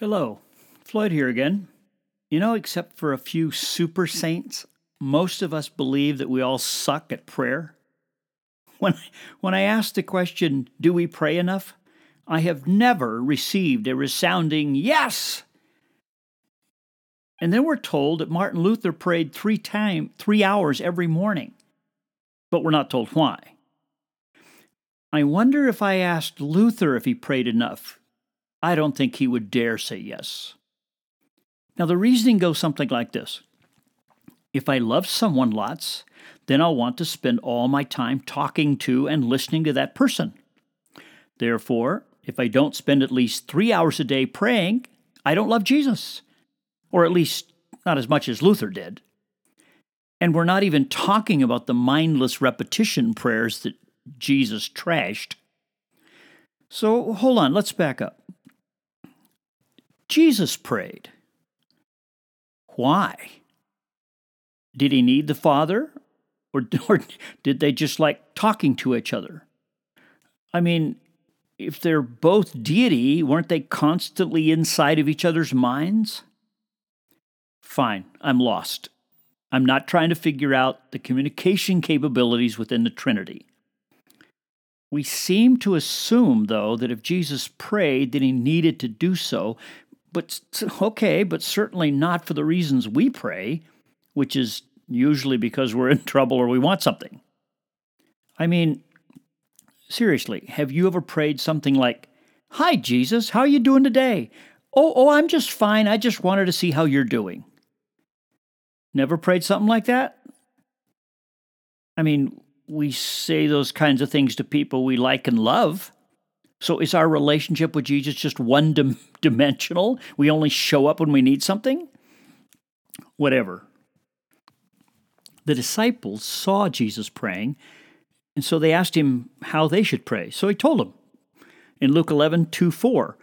Hello, Floyd here again. You know, except for a few super saints, most of us believe that we all suck at prayer. When, when I ask the question, do we pray enough? I have never received a resounding yes. And then we're told that Martin Luther prayed three time, three hours every morning, but we're not told why. I wonder if I asked Luther if he prayed enough, I don't think he would dare say yes. Now, the reasoning goes something like this If I love someone lots, then I'll want to spend all my time talking to and listening to that person. Therefore, if I don't spend at least three hours a day praying, I don't love Jesus. Or at least not as much as Luther did. And we're not even talking about the mindless repetition prayers that Jesus trashed. So hold on, let's back up. Jesus prayed. Why? Did he need the Father? Or, or did they just like talking to each other? I mean, if they're both deity, weren't they constantly inside of each other's minds? Fine, I'm lost. I'm not trying to figure out the communication capabilities within the Trinity. We seem to assume, though, that if Jesus prayed, then he needed to do so but okay, but certainly not for the reasons we pray, which is usually because we're in trouble or we want something. I mean, seriously, have you ever prayed something like, Hi, Jesus, how are you doing today? Oh, oh, I'm just fine. I just wanted to see how you're doing. Never prayed something like that? I mean, we say those kinds of things to people we like and love. So is our relationship with Jesus just one dim- dimensional? We only show up when we need something? Whatever. The disciples saw Jesus praying, and so they asked him how they should pray. So he told them in Luke 11, 2 4.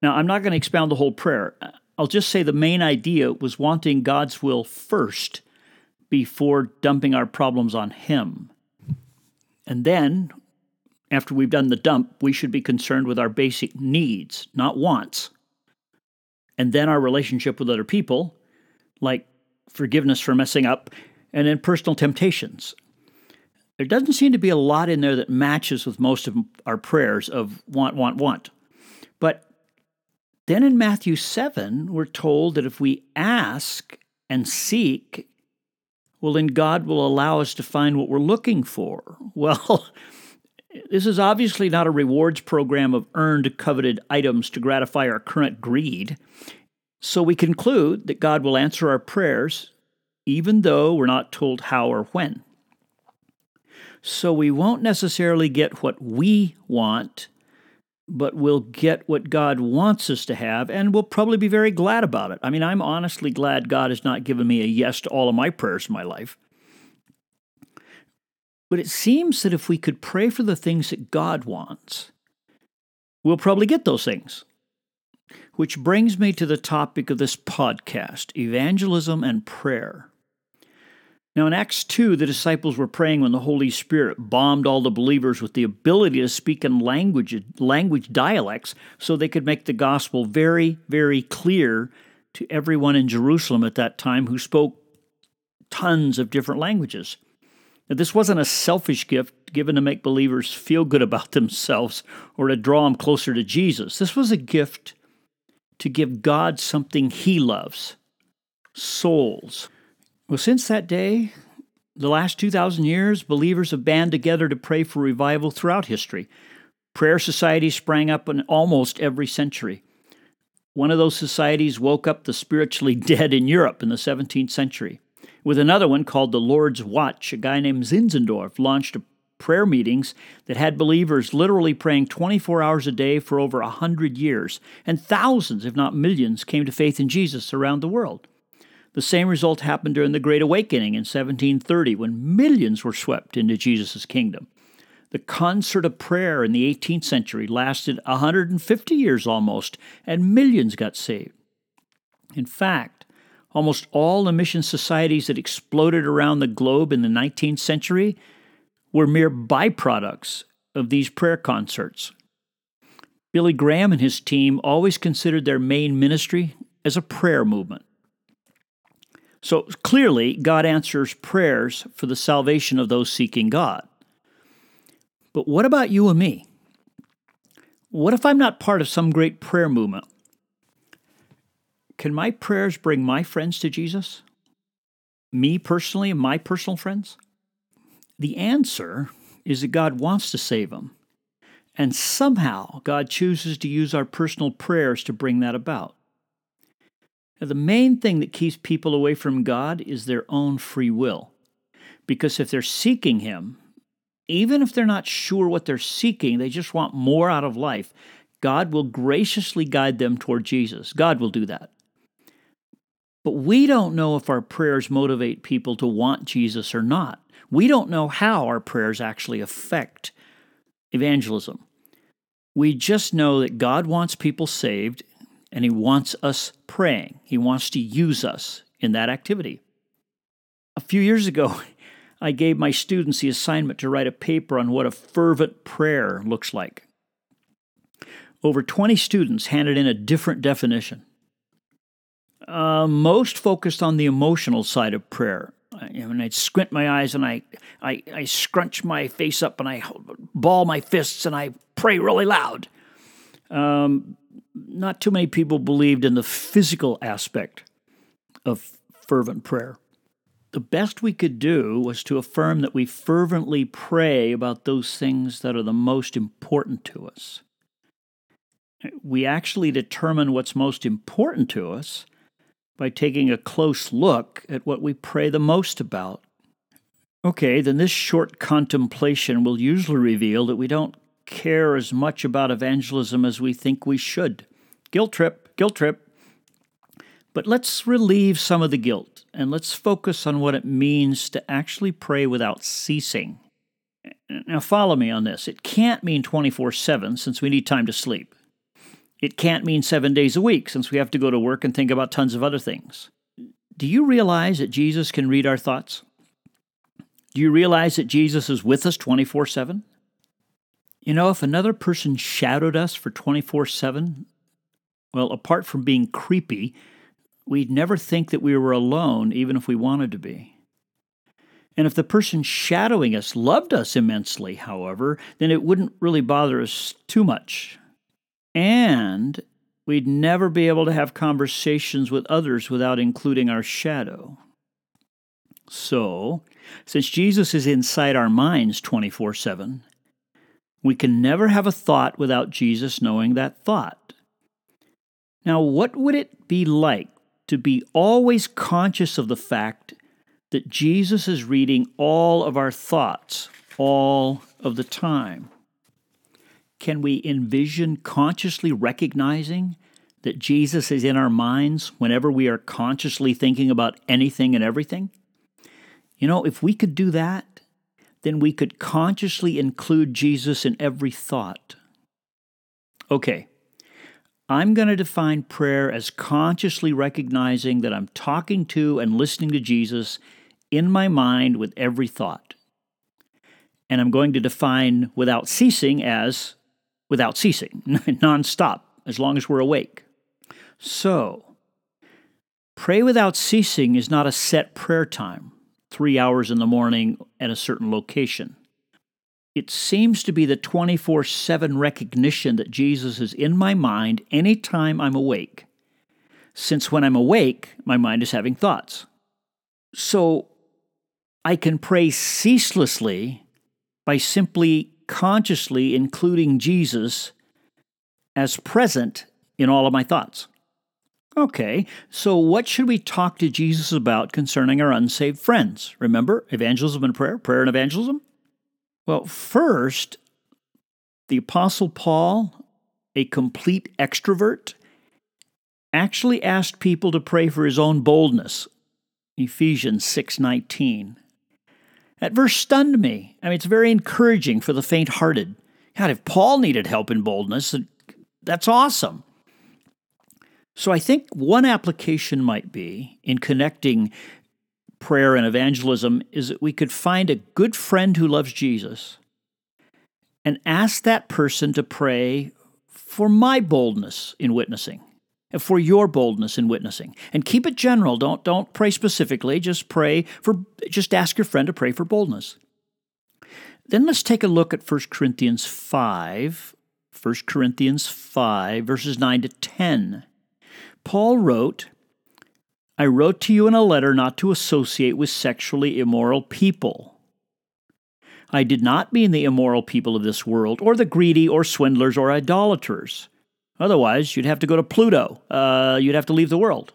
Now, I'm not going to expound the whole prayer. I'll just say the main idea was wanting God's will first before dumping our problems on Him. And then, after we've done the dump, we should be concerned with our basic needs, not wants. And then our relationship with other people, like forgiveness for messing up, and then personal temptations. There doesn't seem to be a lot in there that matches with most of our prayers of want, want, want. But then in Matthew 7, we're told that if we ask and seek, well, then God will allow us to find what we're looking for. Well, this is obviously not a rewards program of earned, coveted items to gratify our current greed. So we conclude that God will answer our prayers, even though we're not told how or when. So we won't necessarily get what we want, but we'll get what God wants us to have, and we'll probably be very glad about it. I mean, I'm honestly glad God has not given me a yes to all of my prayers in my life. But it seems that if we could pray for the things that God wants, we'll probably get those things. Which brings me to the topic of this podcast evangelism and prayer. Now, in Acts 2, the disciples were praying when the Holy Spirit bombed all the believers with the ability to speak in language, language dialects so they could make the gospel very, very clear to everyone in Jerusalem at that time who spoke tons of different languages. Now, this wasn't a selfish gift given to make believers feel good about themselves or to draw them closer to Jesus. This was a gift to give God something He loves souls. Well, since that day, the last 2,000 years, believers have band together to pray for revival throughout history. Prayer societies sprang up in almost every century. One of those societies woke up the spiritually dead in Europe in the 17th century with another one called the Lord's Watch. A guy named Zinzendorf launched prayer meetings that had believers literally praying 24 hours a day for over a 100 years, and thousands, if not millions, came to faith in Jesus around the world. The same result happened during the Great Awakening in 1730 when millions were swept into Jesus' kingdom. The concert of prayer in the 18th century lasted 150 years almost, and millions got saved. In fact, Almost all the mission societies that exploded around the globe in the 19th century were mere byproducts of these prayer concerts. Billy Graham and his team always considered their main ministry as a prayer movement. So clearly, God answers prayers for the salvation of those seeking God. But what about you and me? What if I'm not part of some great prayer movement? Can my prayers bring my friends to Jesus? Me personally my personal friends? The answer is that God wants to save them. And somehow God chooses to use our personal prayers to bring that about. Now, the main thing that keeps people away from God is their own free will. Because if they're seeking Him, even if they're not sure what they're seeking, they just want more out of life, God will graciously guide them toward Jesus. God will do that. But we don't know if our prayers motivate people to want Jesus or not. We don't know how our prayers actually affect evangelism. We just know that God wants people saved and He wants us praying. He wants to use us in that activity. A few years ago, I gave my students the assignment to write a paper on what a fervent prayer looks like. Over 20 students handed in a different definition. Uh, most focused on the emotional side of prayer, I, and I'd squint my eyes and I, I, I scrunch my face up and I ball my fists and I pray really loud. Um, not too many people believed in the physical aspect of fervent prayer. The best we could do was to affirm that we fervently pray about those things that are the most important to us. We actually determine what's most important to us by taking a close look at what we pray the most about. Okay, then this short contemplation will usually reveal that we don't care as much about evangelism as we think we should. Guilt trip, guilt trip. But let's relieve some of the guilt and let's focus on what it means to actually pray without ceasing. Now, follow me on this. It can't mean 24 7 since we need time to sleep. It can't mean seven days a week since we have to go to work and think about tons of other things. Do you realize that Jesus can read our thoughts? Do you realize that Jesus is with us 24 7? You know, if another person shadowed us for 24 7, well, apart from being creepy, we'd never think that we were alone, even if we wanted to be. And if the person shadowing us loved us immensely, however, then it wouldn't really bother us too much. And we'd never be able to have conversations with others without including our shadow. So, since Jesus is inside our minds 24 7, we can never have a thought without Jesus knowing that thought. Now, what would it be like to be always conscious of the fact that Jesus is reading all of our thoughts all of the time? Can we envision consciously recognizing that Jesus is in our minds whenever we are consciously thinking about anything and everything? You know, if we could do that, then we could consciously include Jesus in every thought. Okay, I'm going to define prayer as consciously recognizing that I'm talking to and listening to Jesus in my mind with every thought. And I'm going to define without ceasing as without ceasing, nonstop, as long as we're awake. So, pray without ceasing is not a set prayer time, three hours in the morning at a certain location. It seems to be the 24 7 recognition that Jesus is in my mind anytime I'm awake, since when I'm awake, my mind is having thoughts. So, I can pray ceaselessly by simply consciously including Jesus as present in all of my thoughts. Okay, so what should we talk to Jesus about concerning our unsaved friends? Remember, evangelism and prayer, prayer and evangelism? Well, first, the Apostle Paul, a complete extrovert, actually asked people to pray for his own boldness. Ephesians 6:19. That verse stunned me. I mean, it's very encouraging for the faint hearted. God, if Paul needed help in boldness, that's awesome. So I think one application might be in connecting prayer and evangelism is that we could find a good friend who loves Jesus and ask that person to pray for my boldness in witnessing, for your boldness in witnessing. And keep it general. Don't don't pray specifically. Just pray for just ask your friend to pray for boldness. Then let's take a look at 1 Corinthians 5, 1 Corinthians 5 verses 9 to 10. Paul wrote, I wrote to you in a letter not to associate with sexually immoral people. I did not mean the immoral people of this world, or the greedy, or swindlers, or idolaters. Otherwise, you'd have to go to Pluto. Uh, you'd have to leave the world.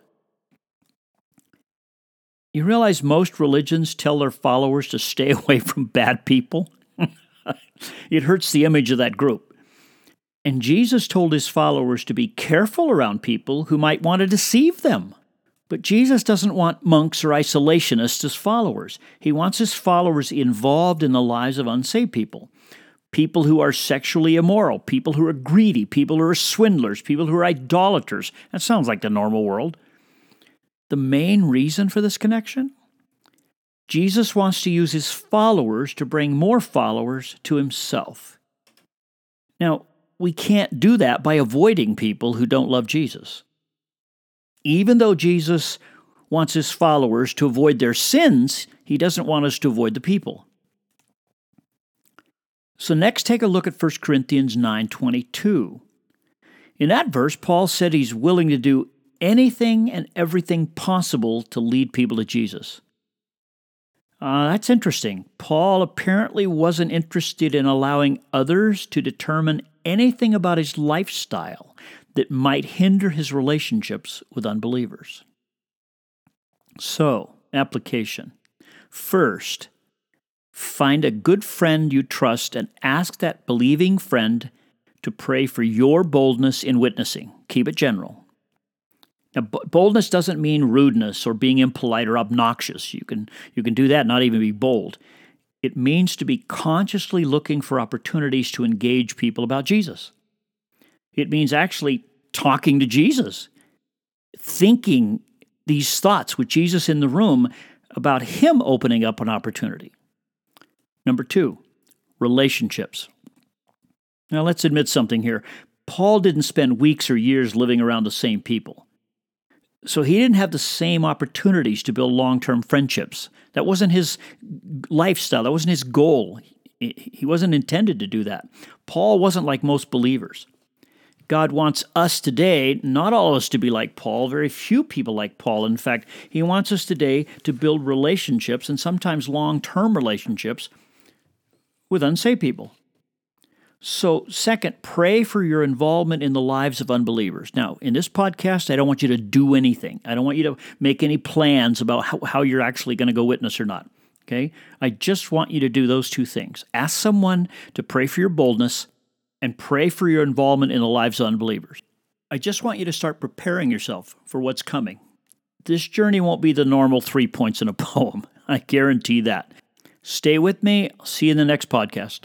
You realize most religions tell their followers to stay away from bad people? it hurts the image of that group. And Jesus told his followers to be careful around people who might want to deceive them. But Jesus doesn't want monks or isolationists as followers. He wants his followers involved in the lives of unsaved people. People who are sexually immoral, people who are greedy, people who are swindlers, people who are idolaters. That sounds like the normal world. The main reason for this connection? Jesus wants to use his followers to bring more followers to himself. Now, we can't do that by avoiding people who don't love Jesus even though Jesus wants his followers to avoid their sins, he doesn't want us to avoid the people. So next take a look at 1 Corinthians 9:22. In that verse Paul said he's willing to do anything and everything possible to lead people to Jesus. Uh, that's interesting. Paul apparently wasn't interested in allowing others to determine anything about his lifestyle that might hinder his relationships with unbelievers. So, application. First, find a good friend you trust and ask that believing friend to pray for your boldness in witnessing. Keep it general. Now, boldness doesn't mean rudeness or being impolite or obnoxious. You can, you can do that, not even be bold. It means to be consciously looking for opportunities to engage people about Jesus. It means actually talking to Jesus, thinking these thoughts with Jesus in the room about Him opening up an opportunity. Number two, relationships. Now, let's admit something here. Paul didn't spend weeks or years living around the same people. So he didn't have the same opportunities to build long term friendships. That wasn't his lifestyle, that wasn't his goal. He wasn't intended to do that. Paul wasn't like most believers. God wants us today, not all of us to be like Paul, very few people like Paul. In fact, He wants us today to build relationships and sometimes long term relationships with unsaved people. So, second, pray for your involvement in the lives of unbelievers. Now, in this podcast, I don't want you to do anything. I don't want you to make any plans about how, how you're actually going to go witness or not. Okay? I just want you to do those two things. Ask someone to pray for your boldness and pray for your involvement in the lives of unbelievers. I just want you to start preparing yourself for what's coming. This journey won't be the normal three points in a poem. I guarantee that. Stay with me. I'll see you in the next podcast.